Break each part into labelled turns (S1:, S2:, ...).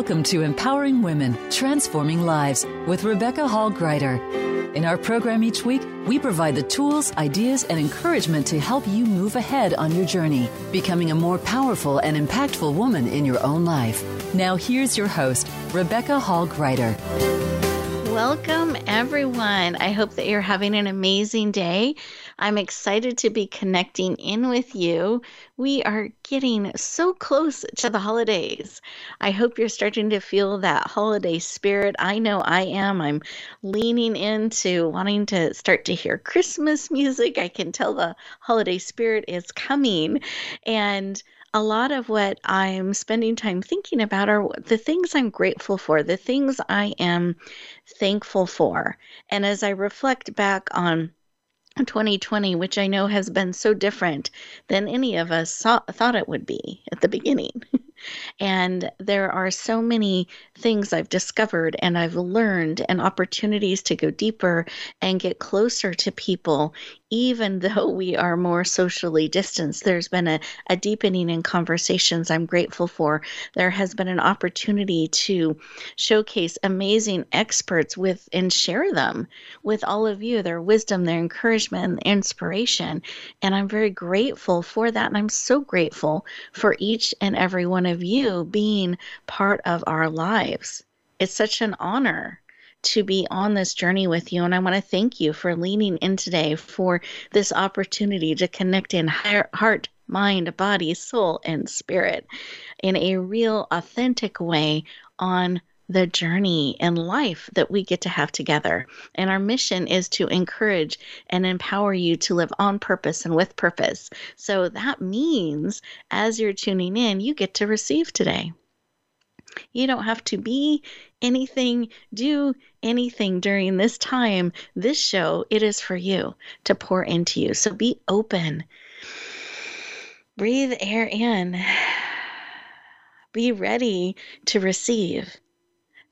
S1: Welcome to Empowering Women, Transforming Lives with Rebecca Hall Gruyter. In our program each week, we provide the tools, ideas, and encouragement to help you move ahead on your journey, becoming a more powerful and impactful woman in your own life. Now, here's your host, Rebecca Hall Gruyter.
S2: Welcome, everyone. I hope that you're having an amazing day. I'm excited to be connecting in with you. We are getting so close to the holidays. I hope you're starting to feel that holiday spirit. I know I am. I'm leaning into wanting to start to hear Christmas music. I can tell the holiday spirit is coming. And a lot of what I'm spending time thinking about are the things I'm grateful for, the things I am thankful for. And as I reflect back on 2020, which I know has been so different than any of us saw, thought it would be at the beginning. and there are so many things I've discovered and I've learned, and opportunities to go deeper and get closer to people, even though we are more socially distanced. There's been a, a deepening in conversations I'm grateful for. There has been an opportunity to showcase amazing experts with and share them with all of you, their wisdom, their encouragement, inspiration. And I'm very grateful for that. And I'm so grateful for each and every one of you being part of our lives. It's such an honor to be on this journey with you. And I want to thank you for leaning in today for this opportunity to connect in heart, mind, body, soul, and spirit in a real, authentic way on the journey in life that we get to have together. And our mission is to encourage and empower you to live on purpose and with purpose. So that means as you're tuning in, you get to receive today. You don't have to be anything, do anything during this time, this show. It is for you to pour into you. So be open. Breathe air in. Be ready to receive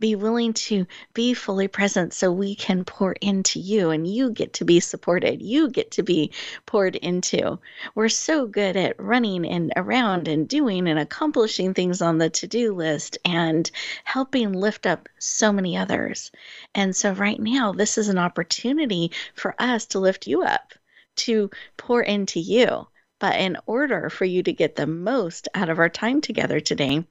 S2: be willing to be fully present so we can pour into you and you get to be supported. You get to be poured into. We're so good at running and around and doing and accomplishing things on the to do list and helping lift up so many others. And so, right now, this is an opportunity for us to lift you up, to pour into you. But in order for you to get the most out of our time together today,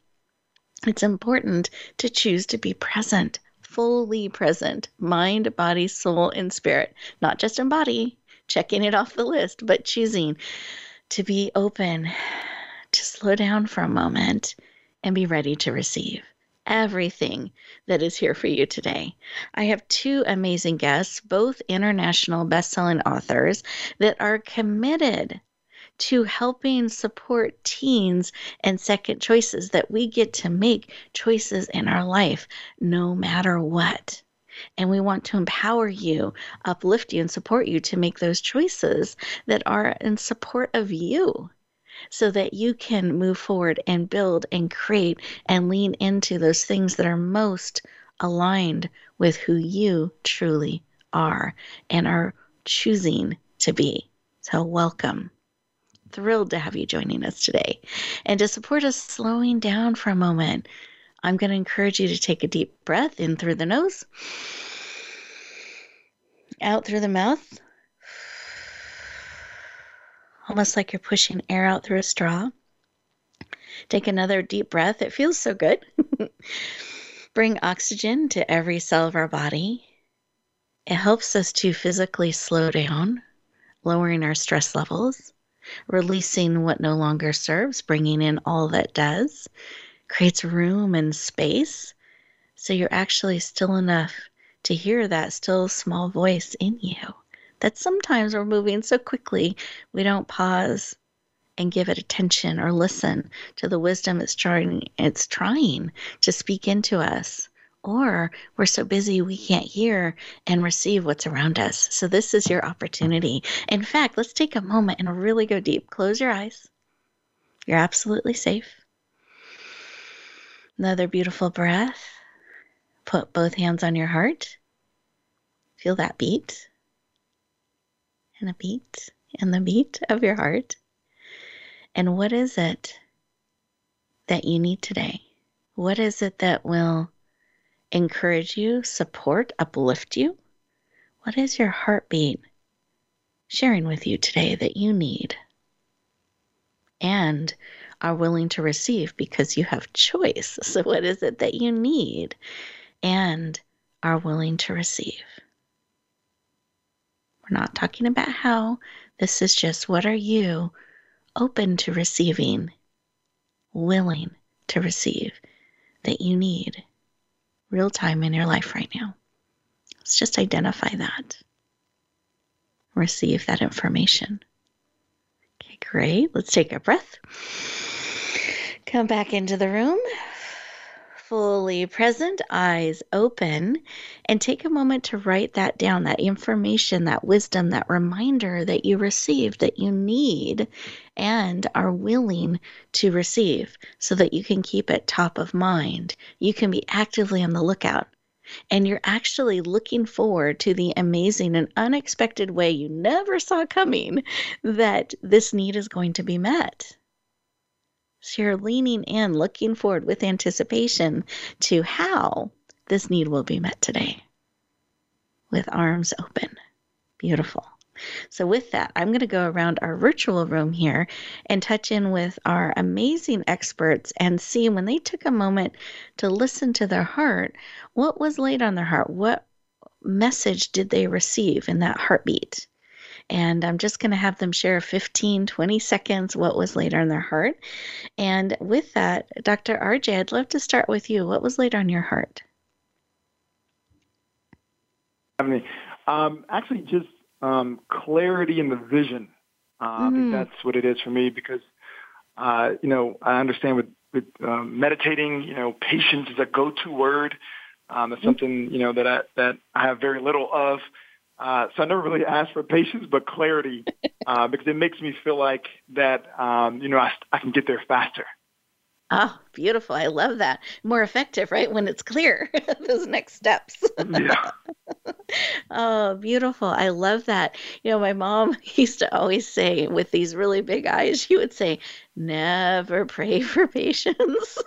S2: it's important to choose to be present, fully present, mind, body, soul, and spirit, not just in body, checking it off the list, but choosing to be open, to slow down for a moment, and be ready to receive everything that is here for you today. I have two amazing guests, both international best-selling authors that are committed to helping support teens and second choices that we get to make choices in our life no matter what. And we want to empower you, uplift you, and support you to make those choices that are in support of you so that you can move forward and build and create and lean into those things that are most aligned with who you truly are and are choosing to be. So, welcome thrilled to have you joining us today. And to support us slowing down for a moment, I'm going to encourage you to take a deep breath in through the nose, out through the mouth, almost like you're pushing air out through a straw. Take another deep breath. It feels so good. Bring oxygen to every cell of our body. It helps us to physically slow down, lowering our stress levels releasing what no longer serves, bringing in all that does, creates room and space. So you're actually still enough to hear that still small voice in you. That sometimes we're moving so quickly, we don't pause and give it attention or listen to the wisdom it's trying it's trying to speak into us or we're so busy we can't hear and receive what's around us. So, this is your opportunity. In fact, let's take a moment and really go deep. Close your eyes. You're absolutely safe. Another beautiful breath. Put both hands on your heart. Feel that beat. And a beat, and the beat of your heart. And what is it that you need today? What is it that will encourage you, support, uplift you? What is your heartbeat sharing with you today that you need and are willing to receive because you have choice? So, what is it that you need and are willing to receive? We're not talking about how. This is just what are you open to receiving, willing to receive that you need real time in your life right now. Let's just identify that. Receive that information. Okay, great. Let's take a breath. Come back into the room fully present, eyes open, and take a moment to write that down that information, that wisdom, that reminder that you received that you need and are willing to receive so that you can keep it top of mind. You can be actively on the lookout. And you're actually looking forward to the amazing and unexpected way you never saw coming that this need is going to be met. So you're leaning in, looking forward with anticipation to how this need will be met today with arms open. Beautiful. So, with that, I'm going to go around our virtual room here and touch in with our amazing experts and see when they took a moment to listen to their heart, what was laid on their heart? What message did they receive in that heartbeat? And I'm just going to have them share 15, 20 seconds what was later on their heart. And with that, Dr. RJ, I'd love to start with you. What was laid on your heart?
S3: Um, actually, just um, clarity in the vision. Uh, mm. That's what it is for me because, uh, you know, I understand with, with um, meditating, you know, patience is a go-to word. Um, it's mm-hmm. something, you know, that I, that I have very little of. Uh, so I never really asked for patience, but clarity, uh, because it makes me feel like that, um, you know, I, I can get there faster.
S2: Oh, beautiful. I love that. More effective, right? When it's clear, those next steps.
S3: yeah.
S2: oh, beautiful. I love that. You know, my mom used to always say, with these really big eyes, she would say, never pray for patience.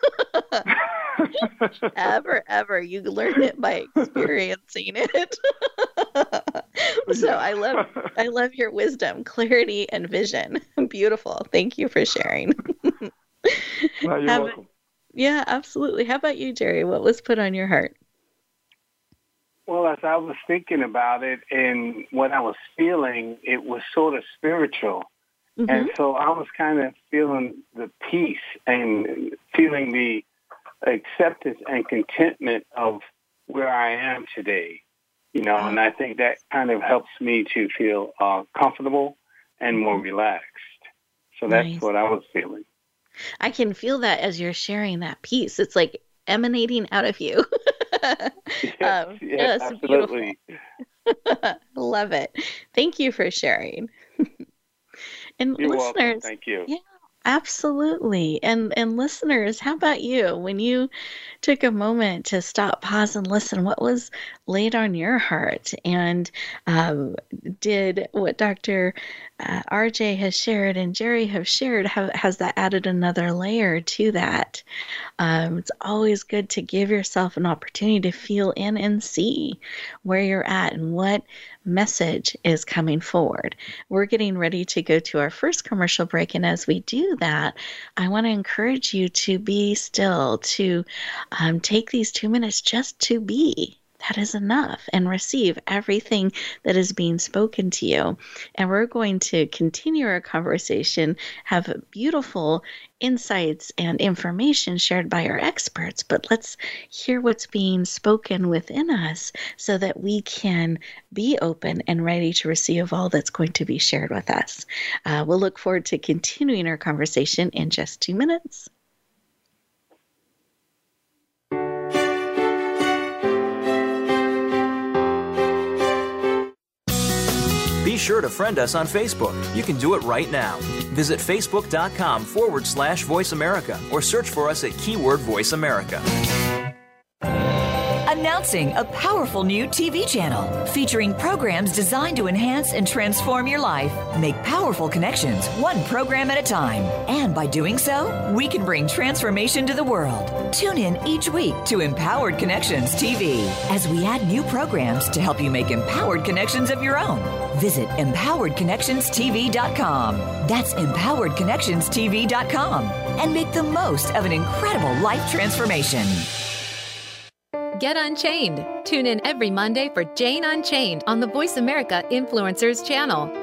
S2: ever, ever. You learn it by experiencing it. so I love I love your wisdom, clarity, and vision. Beautiful. Thank you for sharing.
S3: well, you're welcome.
S2: yeah, absolutely. How about you, Jerry? What was put on your heart?
S4: Well, as I was thinking about it and what I was feeling, it was sort of spiritual. Mm-hmm. And so I was kind of feeling the peace and feeling the acceptance and contentment of where I am today. You know, and I think that kind of helps me to feel uh, comfortable and more mm-hmm. relaxed. So that's nice. what I was feeling.
S2: I can feel that as you're sharing that piece. It's like emanating out of you.
S4: yes, um, yes, absolutely.
S2: Love it. Thank you for sharing.
S4: and You're listeners, welcome. thank you.
S2: Yeah, Absolutely. And and listeners, how about you? When you took a moment to stop, pause, and listen, what was laid on your heart? And um, did what Dr. Uh, RJ has shared and Jerry have shared, have, has that added another layer to that? Um, it's always good to give yourself an opportunity to feel in and see where you're at and what message is coming forward. We're getting ready to go to our first commercial break. And as we do that, I want to encourage you to be still, to um, take these two minutes just to be that is enough and receive everything that is being spoken to you. And we're going to continue our conversation, have beautiful insights and information shared by our experts, but let's hear what's being spoken within us so that we can be open and ready to receive all that's going to be shared with us. Uh, we'll look forward to continuing our conversation in just two minutes.
S5: Sure to friend us on Facebook. You can do it right now. Visit facebook.com forward slash voice America or search for us at keyword voice America.
S6: Announcing a powerful new TV channel featuring programs designed to enhance and transform your life. Make powerful connections, one program at a time. And by doing so, we can bring transformation to the world. Tune in each week to Empowered Connections TV as we add new programs to help you make empowered connections of your own. Visit empoweredconnectionstv.com. That's empoweredconnectionstv.com and make the most of an incredible life transformation.
S7: Get Unchained. Tune in every Monday for Jane Unchained on the Voice America Influencers channel,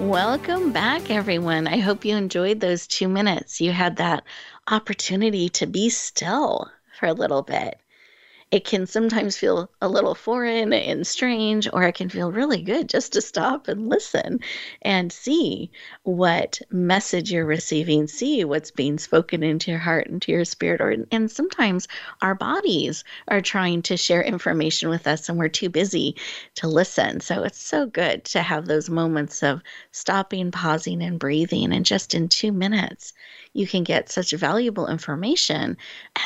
S2: Welcome back, everyone. I hope you enjoyed those two minutes. You had that opportunity to be still for a little bit. It can sometimes feel a little foreign and strange, or it can feel really good just to stop and listen and see what message you're receiving, see what's being spoken into your heart and to your spirit. Or and sometimes our bodies are trying to share information with us, and we're too busy to listen. So it's so good to have those moments of stopping, pausing, and breathing, and just in two minutes you can get such valuable information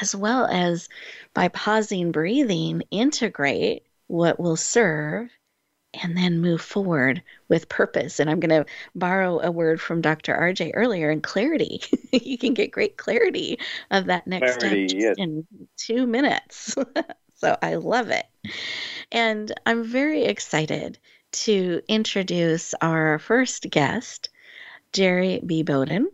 S2: as well as by pausing breathing integrate what will serve and then move forward with purpose. And I'm going to borrow a word from Dr. RJ earlier in clarity. you can get great clarity of that next clarity, step yes. in two minutes. so I love it. And I'm very excited to introduce our first guest, Jerry B. Bowden.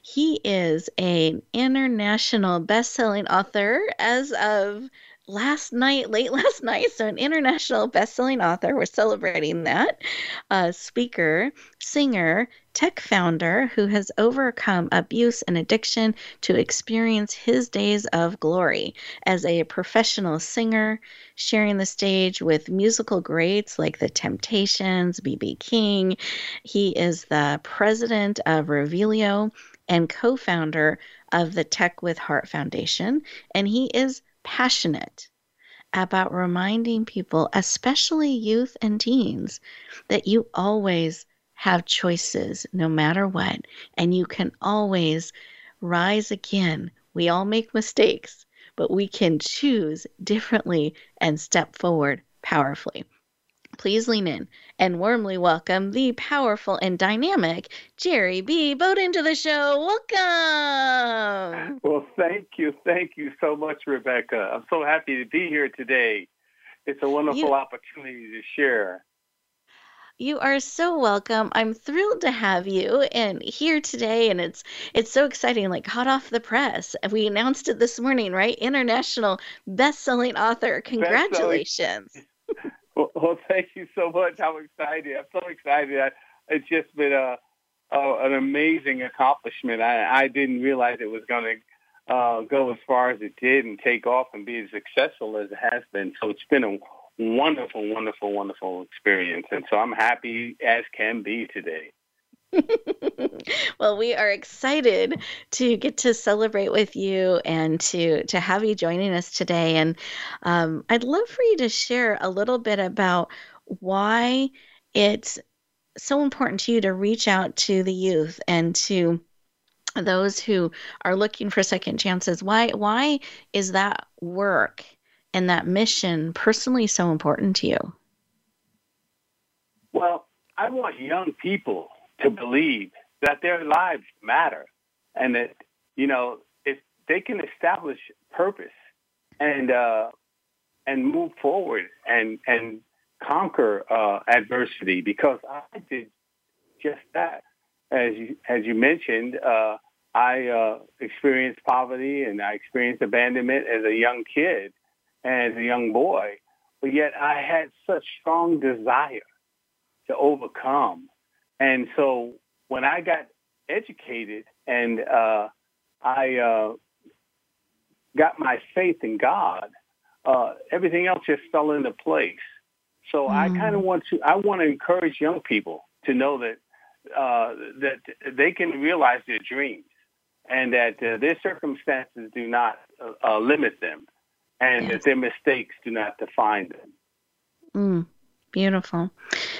S2: He is an international best-selling author as of last night, late last night. So, an international best-selling author. We're celebrating that. A speaker, singer, tech founder who has overcome abuse and addiction to experience his days of glory as a professional singer, sharing the stage with musical greats like The Temptations, B.B. King. He is the president of Revelio and co founder of the Tech with Heart Foundation. And he is passionate about reminding people, especially youth and teens, that you always have choices no matter what, and you can always rise again. We all make mistakes, but we can choose differently and step forward powerfully. Please lean in and warmly welcome the powerful and dynamic Jerry B. Bowden to the show. Welcome.
S4: Well, thank you. Thank you so much, Rebecca. I'm so happy to be here today. It's a wonderful you, opportunity to share.
S2: You are so welcome. I'm thrilled to have you and here today and it's it's so exciting like hot off the press. We announced it this morning, right? International best-selling author. Congratulations.
S4: Best-selling. well, well, thank you so much. I'm excited. I'm so excited. I, it's just been a, a an amazing accomplishment. I I didn't realize it was going to uh, go as far as it did and take off and be as successful as it has been. So it's been a wonderful, wonderful, wonderful experience. And so I'm happy as can be today.
S2: well, we are excited to get to celebrate with you and to to have you joining us today. And um, I'd love for you to share a little bit about why it's so important to you to reach out to the youth and to those who are looking for second chances. Why why is that work and that mission personally so important to you?
S4: Well, I want young people to believe that their lives matter and that, you know, if they can establish purpose and, uh, and move forward and, and conquer uh, adversity because I did just that. As you, as you mentioned, uh, I uh, experienced poverty and I experienced abandonment as a young kid as a young boy, but yet I had such strong desire to overcome. And so when I got educated and uh, I uh, got my faith in God, uh, everything else just fell into place. So mm. I kind of want to I want to encourage young people to know that uh, that they can realize their dreams and that uh, their circumstances do not uh, limit them and yes. that their mistakes do not define them.
S2: Mm, beautiful.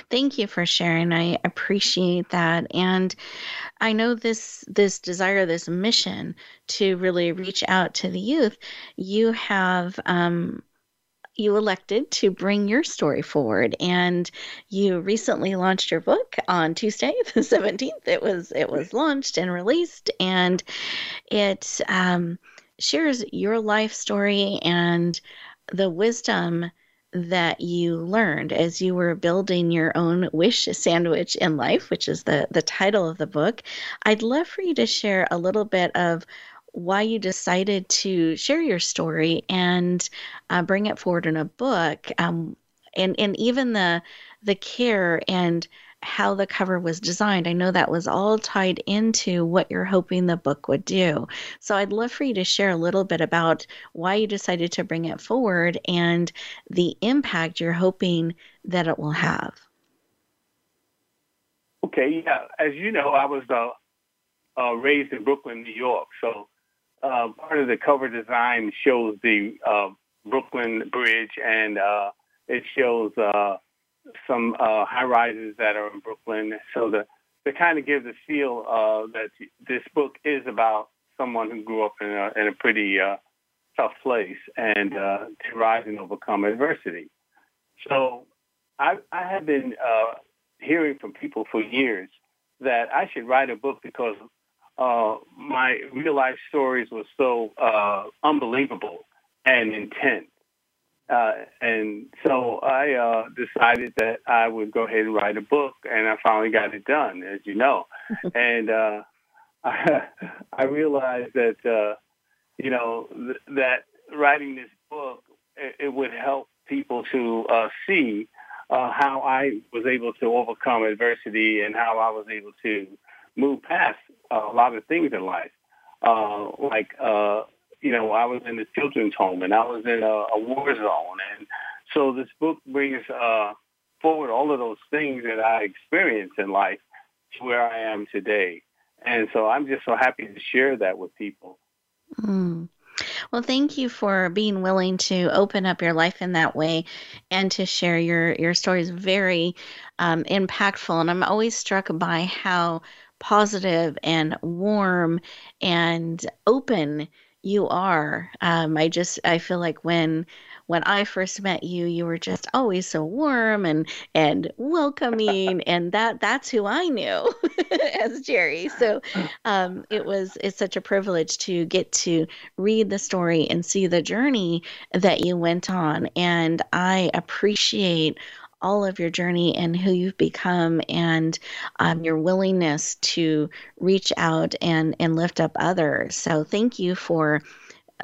S2: Thank you for sharing. I appreciate that. And I know this this desire, this mission to really reach out to the youth, you have um, you elected to bring your story forward and you recently launched your book on Tuesday the 17th it was it was launched and released and it um, shares your life story and the wisdom that you learned as you were building your own wish sandwich in life, which is the, the title of the book. I'd love for you to share a little bit of why you decided to share your story and uh, bring it forward in a book, um, and and even the the care and how the cover was designed. I know that was all tied into what you're hoping the book would do. So I'd love for you to share a little bit about why you decided to bring it forward and the impact you're hoping that it will have.
S4: Okay, yeah. As you know, I was uh, uh, raised in Brooklyn, New York. So uh, part of the cover design shows the uh, Brooklyn Bridge and uh, it shows uh, some uh, high rises that are in Brooklyn. So the to kind of give the feel uh, that this book is about someone who grew up in a, in a pretty uh, tough place and uh, to rise and overcome adversity. So I, I have been uh, hearing from people for years that I should write a book because uh, my real life stories were so uh, unbelievable and intense uh, and so I uh, decided that I would go ahead and write a book, and I finally got it done, as you know. and uh, I, I realized that uh, you know th- that writing this book it, it would help people to uh, see uh, how I was able to overcome adversity and how I was able to move past a lot of things in life, uh, like uh, you know, I was in the children's home and I was in a, a war zone. And so this book brings uh, forward all of those things that I experienced in life to where I am today. And so I'm just so happy to share that with people.
S2: Mm. Well, thank you for being willing to open up your life in that way and to share your your stories. Very um, impactful, and I'm always struck by how positive and warm and open you are. Um, I just I feel like when when I first met you, you were just always so warm and and welcoming, and that that's who I knew as Jerry. So um, it was it's such a privilege to get to read the story and see the journey that you went on, and I appreciate all of your journey and who you've become and um, your willingness to reach out and, and lift up others. So, thank you for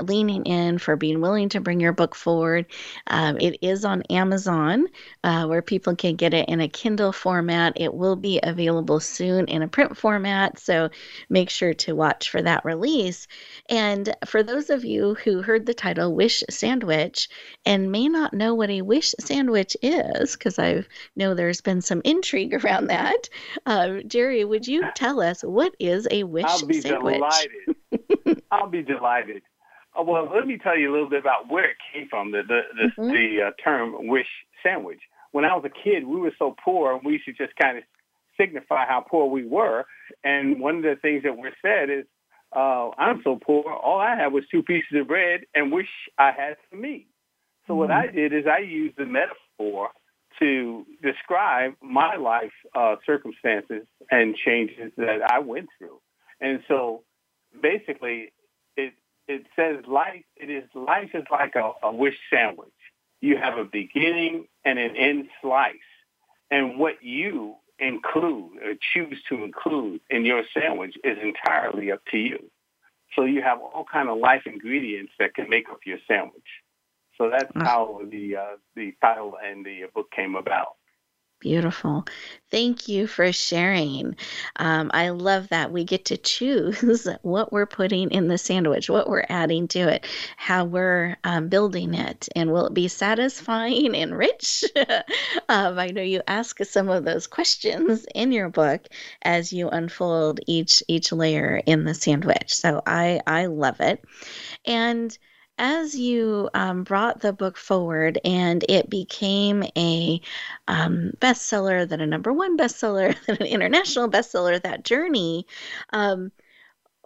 S2: leaning in, for being willing to bring your book forward. Um, it is on Amazon uh, where people can get it in a Kindle format. It will be available soon in a print format, so make sure to watch for that release. And for those of you who heard the title Wish Sandwich and may not know what a wish sandwich is, because I know there's been some intrigue around that, uh, Jerry, would you tell us what is a wish
S4: I'll be
S2: sandwich?
S4: delighted. I'll be delighted. Uh, well, let me tell you a little bit about where it came from. The the the, mm-hmm. the uh, term "wish sandwich." When I was a kid, we were so poor, we used to just kind of signify how poor we were. And one of the things that were said is, uh, "I'm so poor, all I had was two pieces of bread, and wish I had for me." So mm-hmm. what I did is I used the metaphor to describe my life uh, circumstances and changes that I went through. And so basically, it says life. It is life is like a, a wish sandwich. You have a beginning and an end slice, and what you include or choose to include in your sandwich is entirely up to you. So you have all kind of life ingredients that can make up your sandwich. So that's how the uh, the title and the book came about.
S2: Beautiful. Thank you for sharing. Um, I love that we get to choose what we're putting in the sandwich, what we're adding to it, how we're um, building it, and will it be satisfying and rich? um, I know you ask some of those questions in your book as you unfold each each layer in the sandwich. So I I love it, and as you um, brought the book forward and it became a um, bestseller, then a number one bestseller, then an international bestseller, that journey, um,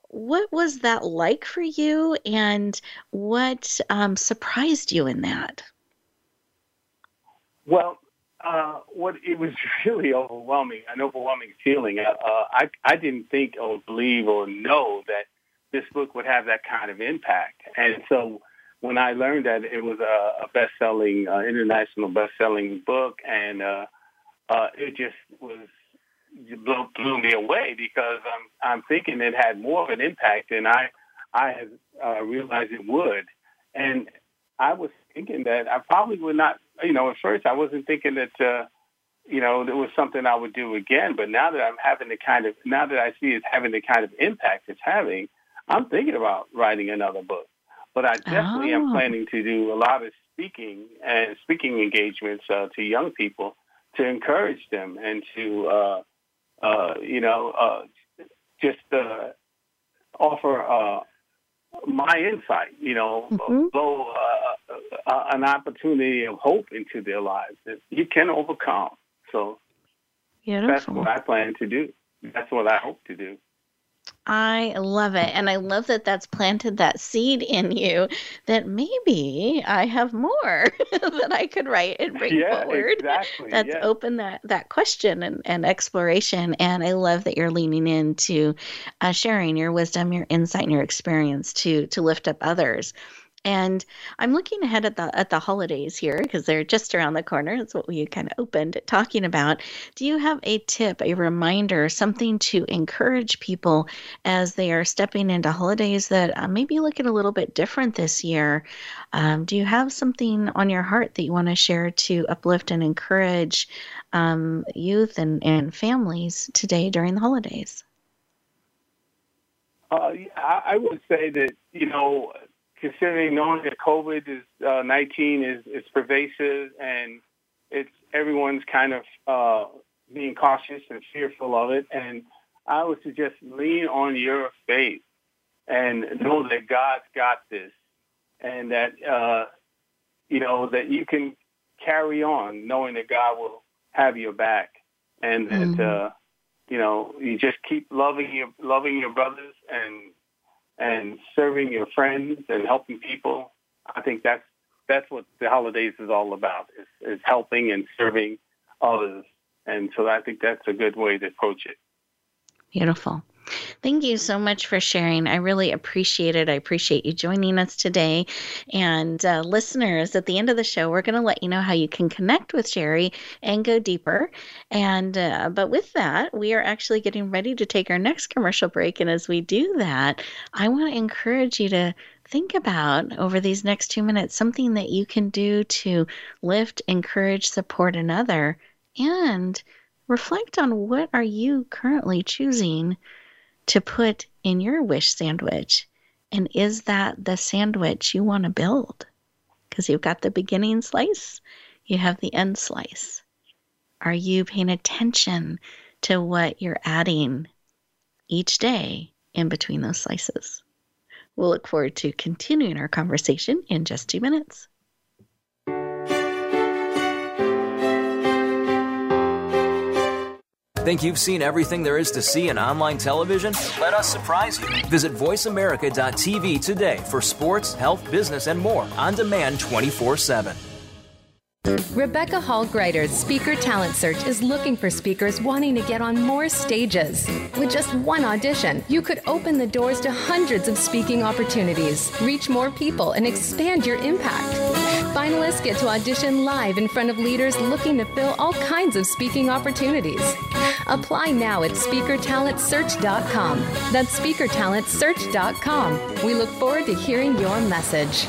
S2: what was that like for you and what um, surprised you in that?
S4: Well, uh, what it was really overwhelming, an overwhelming feeling. Uh, I I didn't think or believe or know that this book would have that kind of impact. And so when I learned that it was a, a best-selling, uh, international best-selling book, and uh, uh, it just was blew, blew me away because I'm I'm thinking it had more of an impact than I I had uh, realized it would, and I was thinking that I probably would not. You know, at first I wasn't thinking that. Uh, you know, it was something I would do again. But now that I'm having the kind of, now that I see it's having the kind of impact it's having, I'm thinking about writing another book. But I definitely oh. am planning to do a lot of speaking and speaking engagements uh, to young people to encourage them and to, uh, uh, you know, uh, just uh, offer uh, my insight, you know, mm-hmm. blow an opportunity of hope into their lives that you can overcome. So Beautiful. that's what I plan to do. That's what I hope to do.
S2: I love it. And I love that that's planted that seed in you that maybe I have more that I could write and bring
S4: yeah,
S2: forward.
S4: Exactly.
S2: That's
S4: yeah.
S2: opened that, that question and, and exploration. And I love that you're leaning into uh, sharing your wisdom, your insight, and your experience to to lift up others. And I'm looking ahead at the at the holidays here because they're just around the corner. That's what we kind of opened talking about. Do you have a tip, a reminder, something to encourage people as they are stepping into holidays that uh, maybe looking a little bit different this year? Um, do you have something on your heart that you want to share to uplift and encourage um, youth and, and families today during the holidays?
S4: Uh, I would say that you know considering knowing that COVID is uh, 19 is, is pervasive and it's everyone's kind of uh, being cautious and fearful of it. And I would suggest lean on your faith and know that God's got this and that, uh, you know, that you can carry on knowing that God will have your back and that, mm-hmm. uh, you know, you just keep loving your, loving your brothers and and serving your friends and helping people. I think that's that's what the holidays is all about is, is helping and serving others. And so I think that's a good way to approach it.
S2: Beautiful. Thank you so much for sharing. I really appreciate it. I appreciate you joining us today. And uh, listeners, at the end of the show, we're going to let you know how you can connect with Jerry and go deeper. And uh, but with that, we are actually getting ready to take our next commercial break. And as we do that, I want to encourage you to think about over these next two minutes something that you can do to lift, encourage, support another, and reflect on what are you currently choosing to put in your wish sandwich? And is that the sandwich you want to build? Because you've got the beginning slice, you have the end slice. Are you paying attention to what you're adding each day in between those slices? We'll look forward to continuing our conversation in just two minutes.
S5: Think you've seen everything there is to see in online television? Let us surprise you. Visit VoiceAmerica.tv today for sports, health, business, and more on demand 24 7.
S8: Rebecca Hall Gruyter's Speaker Talent Search is looking for speakers wanting to get on more stages. With just one audition, you could open the doors to hundreds of speaking opportunities, reach more people, and expand your impact. Finalists get to audition live in front of leaders looking to fill all kinds of speaking opportunities. Apply now at speakertalentsearch.com. That's speakertalentsearch.com. We look forward to hearing your message.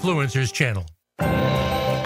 S9: Influencers channel.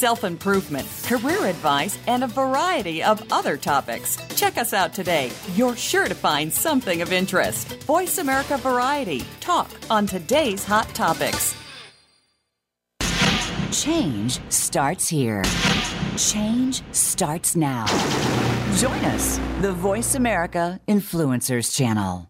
S10: self improvement, career advice, and a variety of other topics. Check us out today. You're sure to find something of interest. Voice America Variety. Talk on today's hot topics.
S6: Change starts here. Change starts now. Join us, the Voice America Influencers Channel.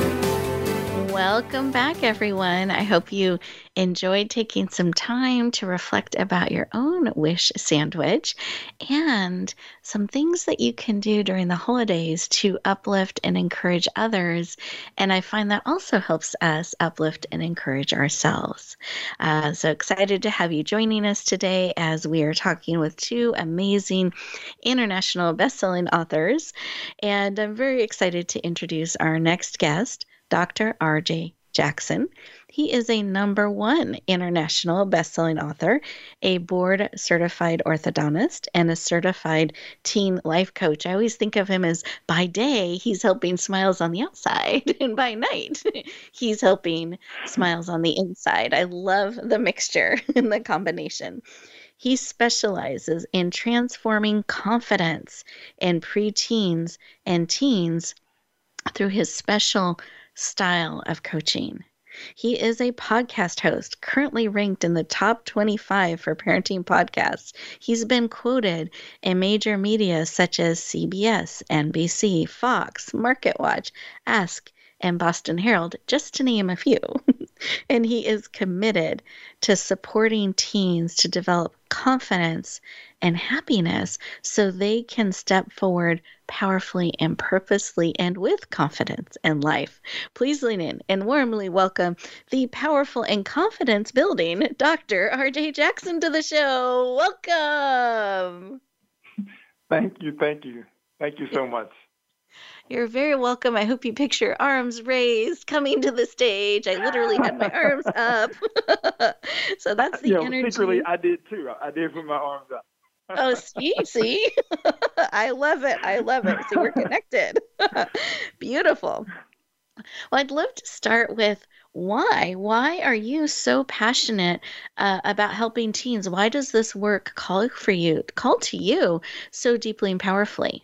S2: Welcome back, everyone. I hope you enjoyed taking some time to reflect about your own wish sandwich and some things that you can do during the holidays to uplift and encourage others. And I find that also helps us uplift and encourage ourselves. Uh, so excited to have you joining us today as we are talking with two amazing international best-selling authors. And I'm very excited to introduce our next guest. Dr. R.J. Jackson. He is a number one international best-selling author, a board certified orthodontist, and a certified teen life coach. I always think of him as by day, he's helping smiles on the outside, and by night, he's helping smiles on the inside. I love the mixture and the combination. He specializes in transforming confidence in preteens and teens through his special style of coaching. He is a podcast host, currently ranked in the top 25 for parenting podcasts. He's been quoted in major media such as CBS, NBC, Fox, MarketWatch, Ask, and Boston Herald, just to name a few. and he is committed to supporting teens to develop confidence and happiness so they can step forward powerfully and purposely and with confidence in life. Please lean in and warmly welcome the powerful and confidence building Dr. RJ Jackson to the show. Welcome.
S3: Thank you. Thank you. Thank you so much.
S2: You're very welcome. I hope you picture arms raised coming to the stage. I literally had my arms up. so that's the
S3: know,
S2: energy.
S3: Secretly, I did too. I did put my arms up.
S2: oh, see, see, I love it. I love it. See, we're connected. Beautiful. Well, I'd love to start with why. Why are you so passionate uh, about helping teens? Why does this work call for you, call to you so deeply and powerfully?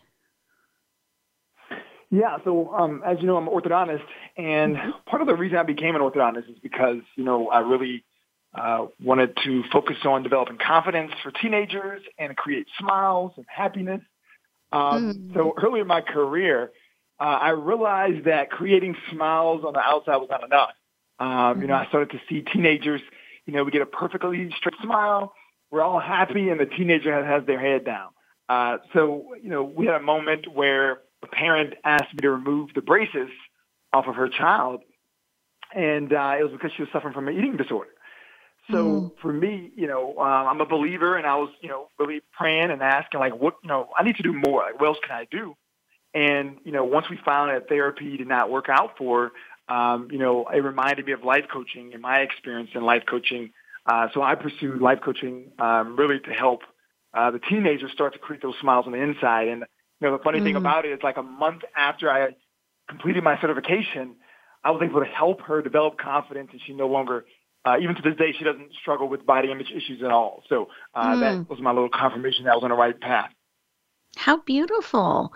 S3: Yeah, so um, as you know, I'm an orthodontist, and mm-hmm. part of the reason I became an orthodontist is because you know I really uh, wanted to focus on developing confidence for teenagers and create smiles and happiness. Um, mm. So early in my career, uh, I realized that creating smiles on the outside was not enough. Um, mm-hmm. You know, I mm-hmm. started to see teenagers. You know, we get a perfectly straight smile. We're all happy, and the teenager has, has their head down. Uh, so, you know, we had a moment where a parent asked me to remove the braces off of her child, and uh, it was because she was suffering from an eating disorder. So mm. for me, you know, uh, I'm a believer, and I was, you know, really praying and asking, like, what, you know, I need to do more. Like, what else can I do? And you know, once we found that therapy did not work out for, um, you know, it reminded me of life coaching and my experience in life coaching. Uh, so I pursued life coaching um, really to help uh, the teenagers start to create those smiles on the inside. And you know, the funny mm. thing about it is like a month after I completed my certification, I was able to help her develop confidence and she no longer, uh, even to this day, she doesn't struggle with body image issues at all. So uh, mm. that was my little confirmation that I was on the right path.
S2: How beautiful.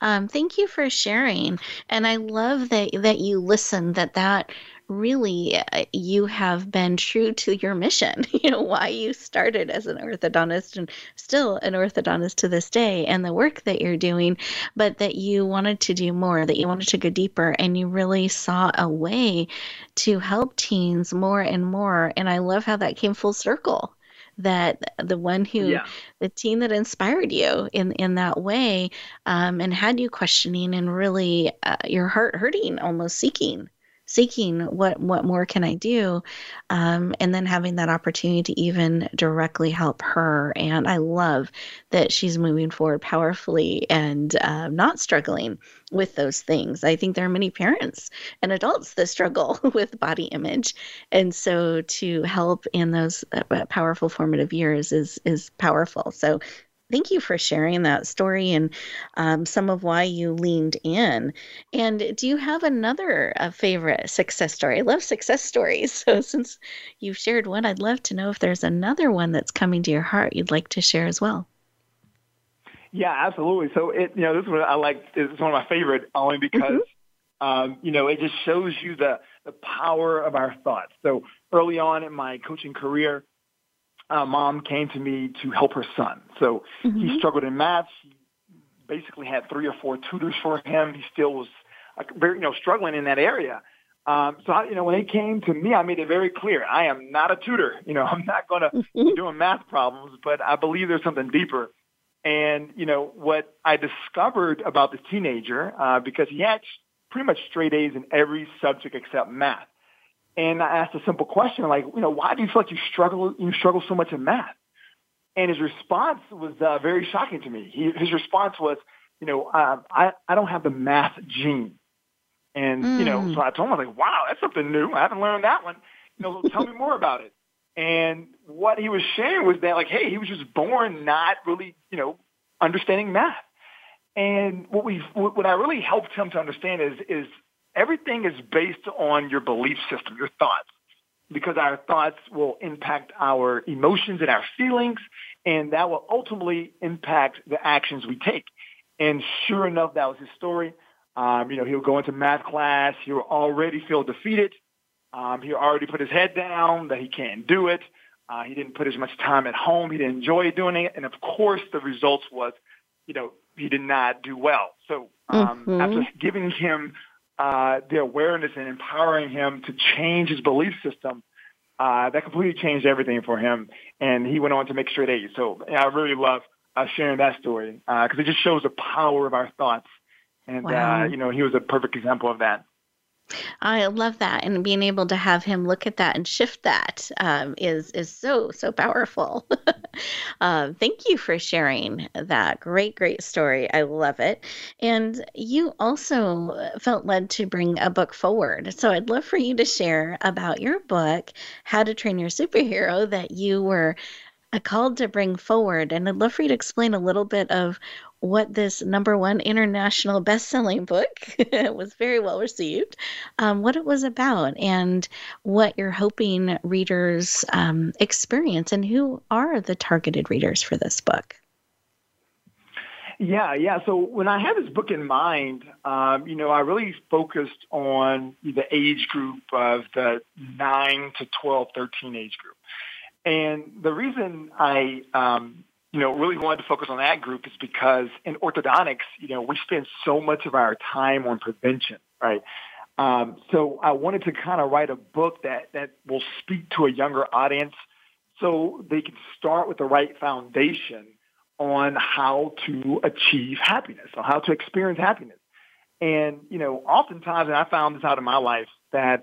S2: Um, thank you for sharing. And I love that, that you listen, that that really uh, you have been true to your mission, you know, why you started as an orthodontist and still an orthodontist to this day and the work that you're doing, but that you wanted to do more, that you wanted to go deeper and you really saw a way to help teens more and more. And I love how that came full circle that the one who yeah. the teen that inspired you in in that way um, and had you questioning and really uh, your heart hurting almost seeking seeking what what more can I do, um, and then having that opportunity to even directly help her. And I love that she's moving forward powerfully and uh, not struggling with those things. I think there are many parents and adults that struggle with body image, and so to help in those uh, powerful formative years is is powerful. So thank you for sharing that story and um, some of why you leaned in. And do you have another uh, favorite success story? I love success stories. So since you've shared one, I'd love to know if there's another one that's coming to your heart you'd like to share as well.
S3: Yeah, absolutely. So it, you know, this one I like. It's one of my favorite only because, mm-hmm. um, you know, it just shows you the the power of our thoughts. So early on in my coaching career, uh, mom came to me to help her son. So mm-hmm. he struggled in math. She basically had three or four tutors for him. He still was very, you know, struggling in that area. Um, so, I, you know, when they came to me, I made it very clear. I am not a tutor. You know, I'm not going to be doing math problems, but I believe there's something deeper. And, you know, what I discovered about this teenager, uh, because he had pretty much straight A's in every subject except math. And I asked a simple question like, you know, why do you feel like you struggle you struggle so much in math? And his response was uh, very shocking to me. He, his response was, you know, uh, I I don't have the math gene. And mm. you know, so I told him I was like, wow, that's something new. I haven't learned that one. You know, tell me more about it. And what he was sharing was that like, hey, he was just born not really, you know, understanding math. And what we what I really helped him to understand is is everything is based on your belief system, your thoughts, because our thoughts will impact our emotions and our feelings, and that will ultimately impact the actions we take. And sure enough, that was his story. Um, you know, he'll go into math class. He'll already feel defeated. Um, he already put his head down that he can't do it. Uh, he didn't put as much time at home. He didn't enjoy doing it. And of course, the results was, you know, he did not do well. So um,
S2: Mhm.
S3: after giving him uh, the awareness and empowering him to change his belief system, uh, that completely changed everything for him. And he went on to make straight A's. So yeah, I really love uh, sharing that story because it just shows the power of our thoughts. And,
S2: Wow.
S3: uh, you know, he was a perfect example of that.
S2: I love that, and being able to have him look at that and shift that um, is is so so powerful. uh, thank you for sharing that great great story. I love it, and you also felt led to bring a book forward. So I'd love for you to share about your book, How to Train Your Superhero, that you were uh, called to bring forward, and I'd love for you to explain a little bit of what this number one international best-selling book was very well received um, what it was about and what you're hoping readers um, experience and who are the targeted readers for this book
S3: Yeah, yeah. So when I had this book in mind, um, you know, I really focused on the age group of the 9 to 12, 13 age group. And the reason I, um, you know, really wanted to focus on that group is because in orthodontics, you know, we spend so much of our time on prevention, right? Um, so I wanted to kind of write a book that, that will speak to a younger audience so they can start with the right foundation on how to achieve happiness or how to experience happiness. And, you know, oftentimes, and I found this out in my life, that,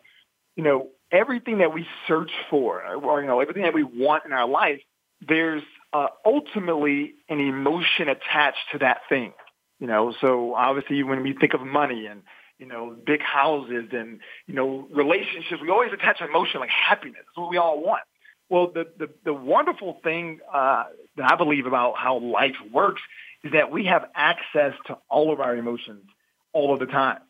S3: you know, everything that we search for or, you know, everything that we want in our life, there's uh, ultimately an emotion attached to that thing. You know, so obviously when we think of money and, you know, big houses and, you know, relationships, we always attach emotion like happiness. That's what we all want. Well, the, the, the wonderful thing uh, that I believe about how life works is that we have access to all of our emotions all of the time.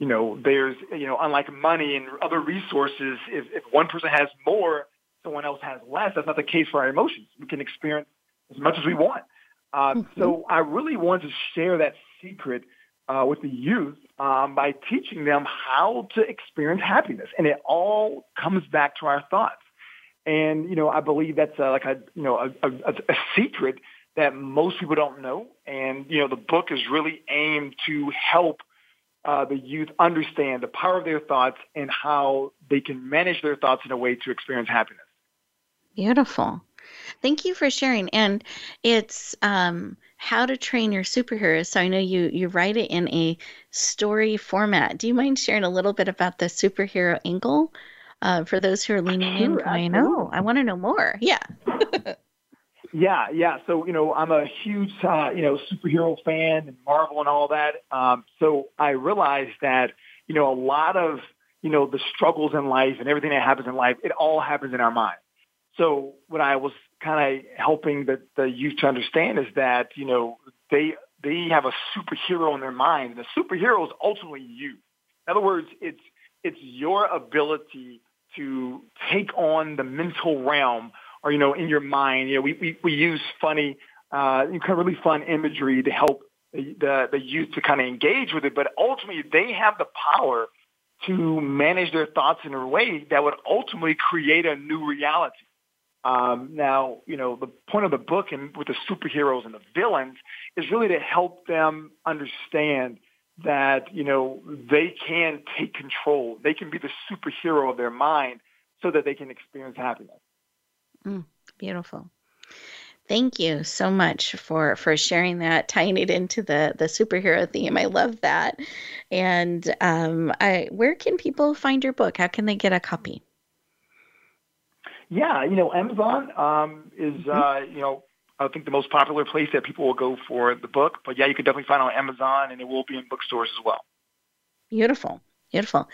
S3: You know, there's, you know, unlike money and other resources, if, if one person has more, someone else has less. That's not the case for our emotions. We can experience as much as we want. Um, So I really wanted to share that secret uh, with the youth um, by teaching them how to experience happiness. And it all comes back to our thoughts. And, you know, I believe that's uh, like a, you know, a, a, a secret that most people don't know. And, you know, the book is really aimed to help uh, the youth understand the power of their thoughts and how they can manage their thoughts in a way to experience happiness.
S2: Beautiful. Thank you for sharing. And it's um, how to train your superheroes. So I know you you write it in a story format. Do you mind sharing a little bit about the superhero angle uh, for those who are leaning in?
S3: Sure,
S2: Going, oh,
S3: absolutely.
S2: I want to know more. Yeah.
S3: Yeah, yeah. So, you know, I'm a huge, uh, you know, superhero fan and Marvel and all that. Um, so I realized that, you know, a lot of, you know, the struggles in life and everything that happens in life, it all happens in our mind. So what I was kind of helping the, the youth to understand is that, you know, they, they have a superhero in their mind. And the superhero is ultimately you. In other words, it's, it's your ability to take on the mental realm or, you know, in your mind. You know, we, we, we use funny, uh, kind of really fun imagery to help the, the, the youth to kind of engage with it. But ultimately, they have the power to manage their thoughts in a way that would ultimately create a new reality. Um, now, you know, the point of the book and with the superheroes and the villains is really to help them understand that, you know, they can take control. They can be the superhero of their mind so that they can experience happiness.
S2: Mm, beautiful. Thank you so much for for sharing that, tying it into the the superhero theme. I love that. And um, I, where can people find your book? How can they get a copy?
S3: Yeah, you know, Amazon um, is, uh, you know, I think the most popular place that people will go for the book. But yeah, you can definitely find it on Amazon, and it will be in bookstores as well.
S2: Beautiful, beautiful.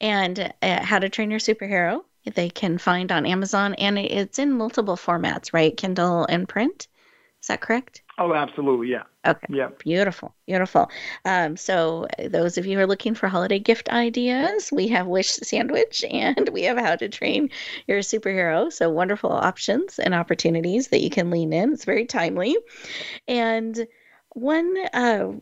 S2: And uh, How to Train Your Superhero, they can find on Amazon, and it's in multiple formats, right? Kindle and print. Is that correct?
S3: Oh, absolutely, yeah.
S2: Okay.
S3: Yeah.
S2: Beautiful, beautiful. Um, so uh, those of you who are looking for holiday gift ideas, we have Wish Sandwich and we have How to Train Your Superhero. So wonderful options and opportunities that you can lean in. It's very timely. And one uh,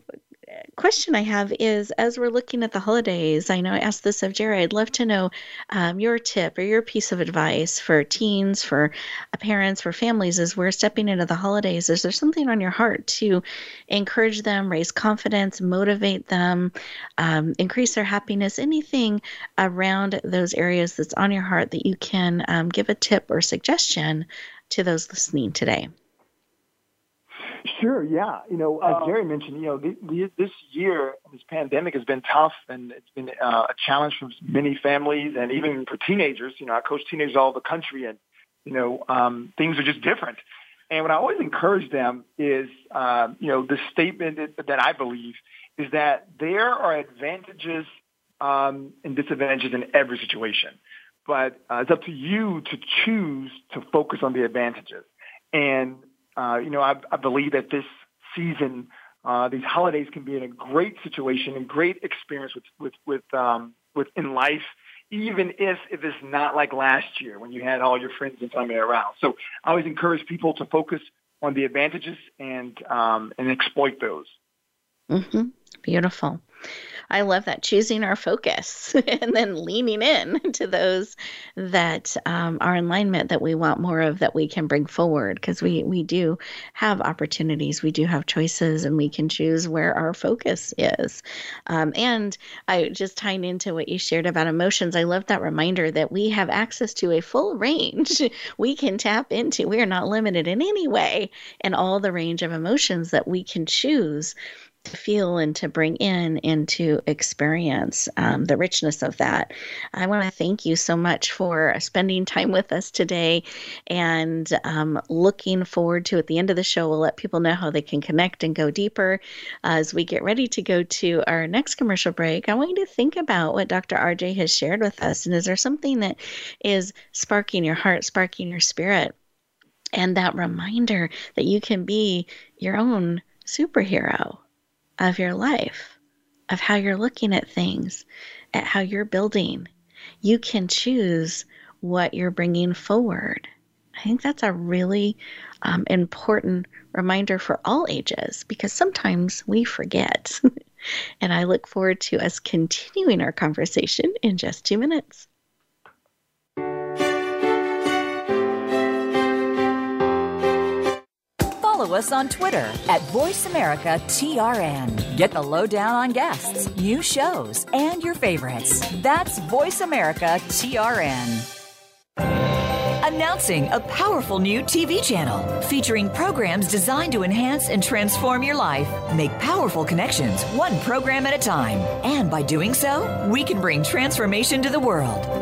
S2: question I have is as we're looking at the holidays, I know I asked this of Jerry. I'd love to know um, your tip or your piece of advice for teens, for uh, parents, for families as we're stepping into the holidays. Is there something on your heart to encourage them, raise confidence, motivate them, um, increase their happiness? Anything around those areas that's on your heart that you can um, give a tip or suggestion to those listening today?
S3: Sure. Yeah. You know, as Jerry mentioned, you know, the, the, this year, this pandemic has been tough, and it's been uh, a challenge for many families, and even for teenagers. You know, I coach teenagers all over the country, and you know, um, things are just different. And what I always encourage them is, uh, you know, the statement that, that I believe is that there are advantages um, and disadvantages in every situation, but uh, it's up to you to choose to focus on the advantages. And uh, you know, I, I believe that this season, uh, these holidays can be in a great situation and great experience with with with um, life, even if if it's not like last year when you had all your friends and family around. So I always encourage people to focus on the advantages and um, and exploit those.
S2: Mm-hmm. Beautiful. I love that choosing our focus and then leaning in to those that um, are in alignment that we want more of that we can bring forward because we we do have opportunities, we do have choices, and we can choose where our focus is. Um, and I just tying into what you shared about emotions, I love that reminder that we have access to a full range we can tap into. We are not limited in any way in all the range of emotions that we can choose to feel and to bring in and to experience um, the richness of that. I want to thank you so much for spending time with us today and um, looking forward to at the end of the show, we'll let people know how they can connect and go deeper. as we get ready to go to our next commercial break, I want you to think about what Dr. RJ has shared with us. And is there something that is sparking your heart, sparking your spirit? And that reminder that you can be your own superhero of your life, of how you're looking at things, at how you're building. You can choose what you're bringing forward. I think that's a really um, important reminder for all ages because sometimes we forget. and I look forward to us continuing our conversation in just two minutes.
S6: Follow us on Twitter at VoiceAmericaTRN. Get the lowdown on guests, new shows, and your favorites. That's VoiceAmericaTRN. Announcing a powerful new TV channel featuring programs designed to enhance and transform your life. Make powerful connections, one program at a time. And by doing so, we can bring transformation to the world.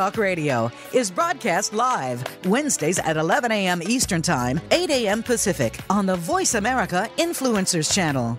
S11: talk Radio is broadcast live Wednesdays at 11 a.m. Eastern Time, 8 a.m. Pacific on the Voice America Influencers Channel.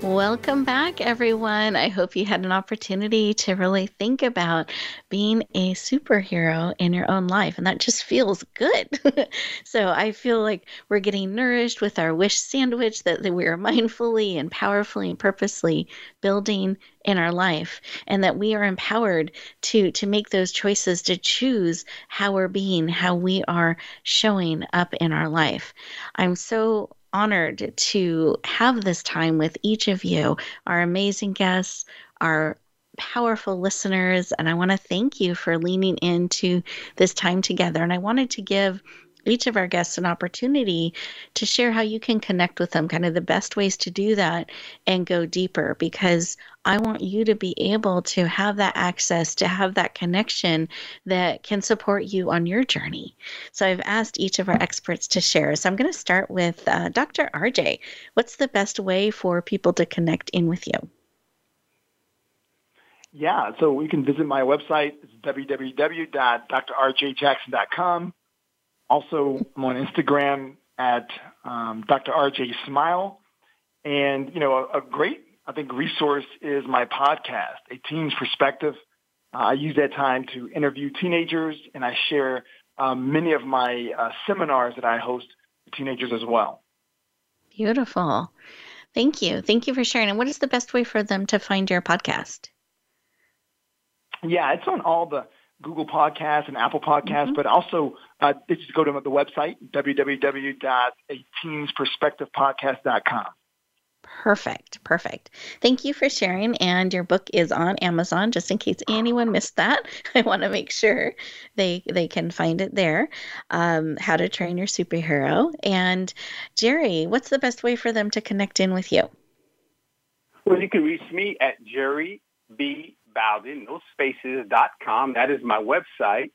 S2: Welcome back, everyone. I hope you had an opportunity to really think about being a superhero in your own life, and that just feels good. so I feel like we're getting nourished with our wish sandwich that, that we are mindfully and powerfully and purposely building in our life and that we are empowered to to make those choices to choose how we're being how we are showing up in our life i'm so honored to have this time with each of you, our amazing guests, our powerful listeners. And I want to thank you for leaning into this time together. And I wanted to give each of our guests an opportunity to share how you can connect with them, kind of the best ways to do that and go deeper because I want you to be able to have that access, to have that connection that can support you on your journey. So I've asked each of our experts to share. So I'm going to start with uh, Dr. RJ. What's the best way for people to connect in with you?
S3: Yeah, so you can visit my website. It's www.drrjjackson.com. Also, I'm on Instagram at um, Dr. RJ Smile. And, you know, a, a, great, I think, resource is my podcast, A Teen's Perspective. Uh, I use that time to interview teenagers, and I share um, many of my uh, seminars that I host with teenagers as well.
S2: Beautiful. Thank you. Thank you for sharing. And what is the best way for them to find your podcast?
S3: Yeah, it's on all the Google Podcasts and Apple Podcasts, mm-hmm. but also uh, just go to the website, www.ateensperspectivepodcast.com.
S2: Perfect. Perfect. Thank you for sharing. And your book is on Amazon, just in case anyone missed that. I want to make sure they they can find it there. Um, How to Train Your Superhero. And Jerry, what's the best way for them to connect in with you?
S4: Well, you can reach me at Jerry B. Bowden, no spaces, dot com. That is my website.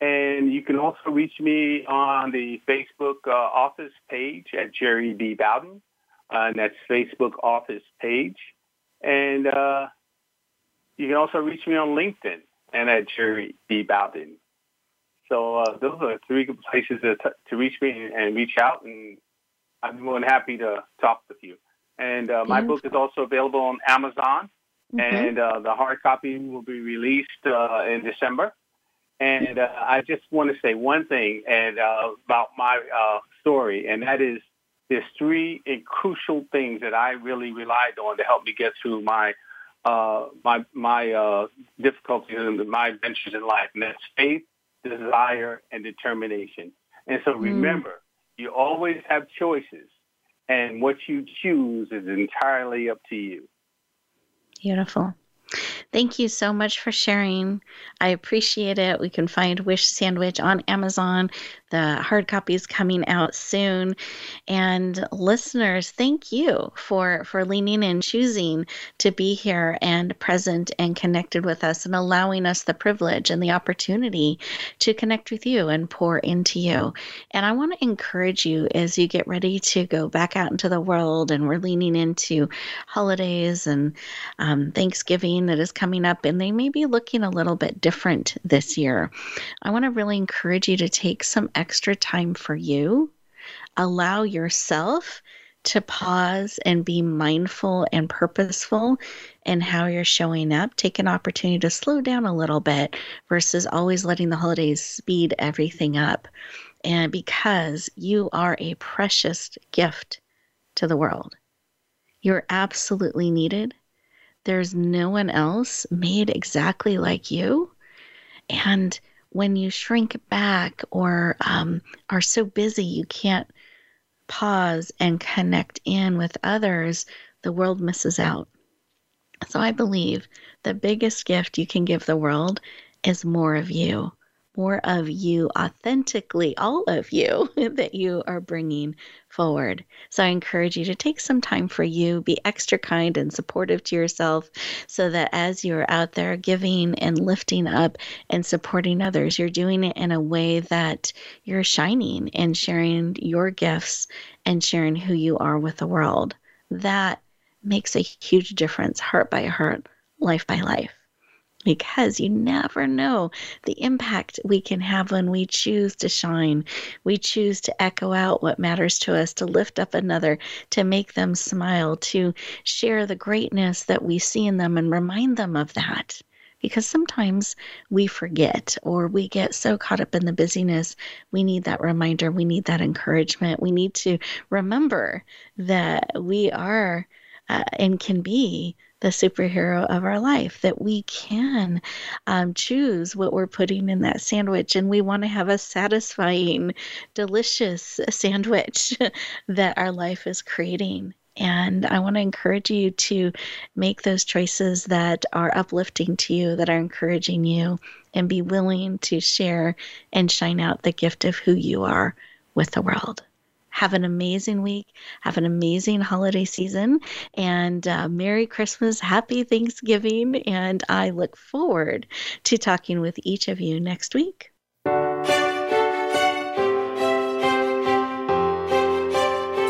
S4: And you can also reach me on the Facebook uh, office page at Jerry B. Bowden. Uh, and that's Facebook office page. And uh, you can also reach me on LinkedIn and at Jerry B. Bowden. So uh, those are three good places to, to reach me and reach out. And I'm more than happy to talk with you. And uh, my book is also available on Amazon. Mm-hmm. And uh, the hard copy will be released uh, in December. And uh, I just want to say one thing and uh, about my uh, story, and that is there's three crucial things that I really relied on to help me get through my uh, my my uh, difficulties and my ventures in life, and that's faith, desire, and determination. And so mm. remember, mm. you always have choices, and what you choose is entirely up to you.
S2: Beautiful. Thank you so much for sharing. I appreciate it. We can find Wish Sandwich on Amazon. The hard copy is coming out soon. And listeners, thank you for for leaning and choosing to be here and present and connected with us and allowing us the privilege and the opportunity to connect with you and pour into you. And I want to encourage you as you get ready to go back out into the world and we're leaning into holidays and um, Thanksgiving that is coming up and they may be looking a little bit different this year. I want to really encourage you to take some extra time for you. Allow yourself to pause and be mindful and purposeful in how you're showing up. Take an opportunity to slow down a little bit versus always letting the holidays speed everything up. And because you are a precious gift to the world, you're absolutely needed. There's no one else made exactly like you. And when you shrink back or um, are so busy you can't pause and connect in with others, the world misses out. So I believe the biggest gift you can give the world is more of you more of you authentically, all of you that you are bringing forward. So I encourage you to take some time for you, be extra kind and supportive to yourself so that as you're out there giving and lifting up and supporting others, you're doing it in a way that you're shining and sharing your gifts and sharing who you are with the world. That makes a huge difference, heart by heart, life by life because you never know the impact we can have when we choose to shine. We choose to echo out what matters to us, to lift up another, to make them smile, to share the greatness that we see in them and remind them of that. Because sometimes we forget or we get so caught up in the busyness. We need that reminder. We need that encouragement. We need to remember that we are uh, and can be the superhero of our life, that we can um, choose what we're putting in that sandwich. And we want to have a satisfying, delicious sandwich that our life is creating. And I want to encourage you to make those choices that are uplifting to you, that are encouraging you, and be willing to share and shine out the gift of who you are with the world. Have an amazing week. Have an amazing holiday season. And uh, Merry Christmas. Happy Thanksgiving. And I look forward to talking with each of you next week.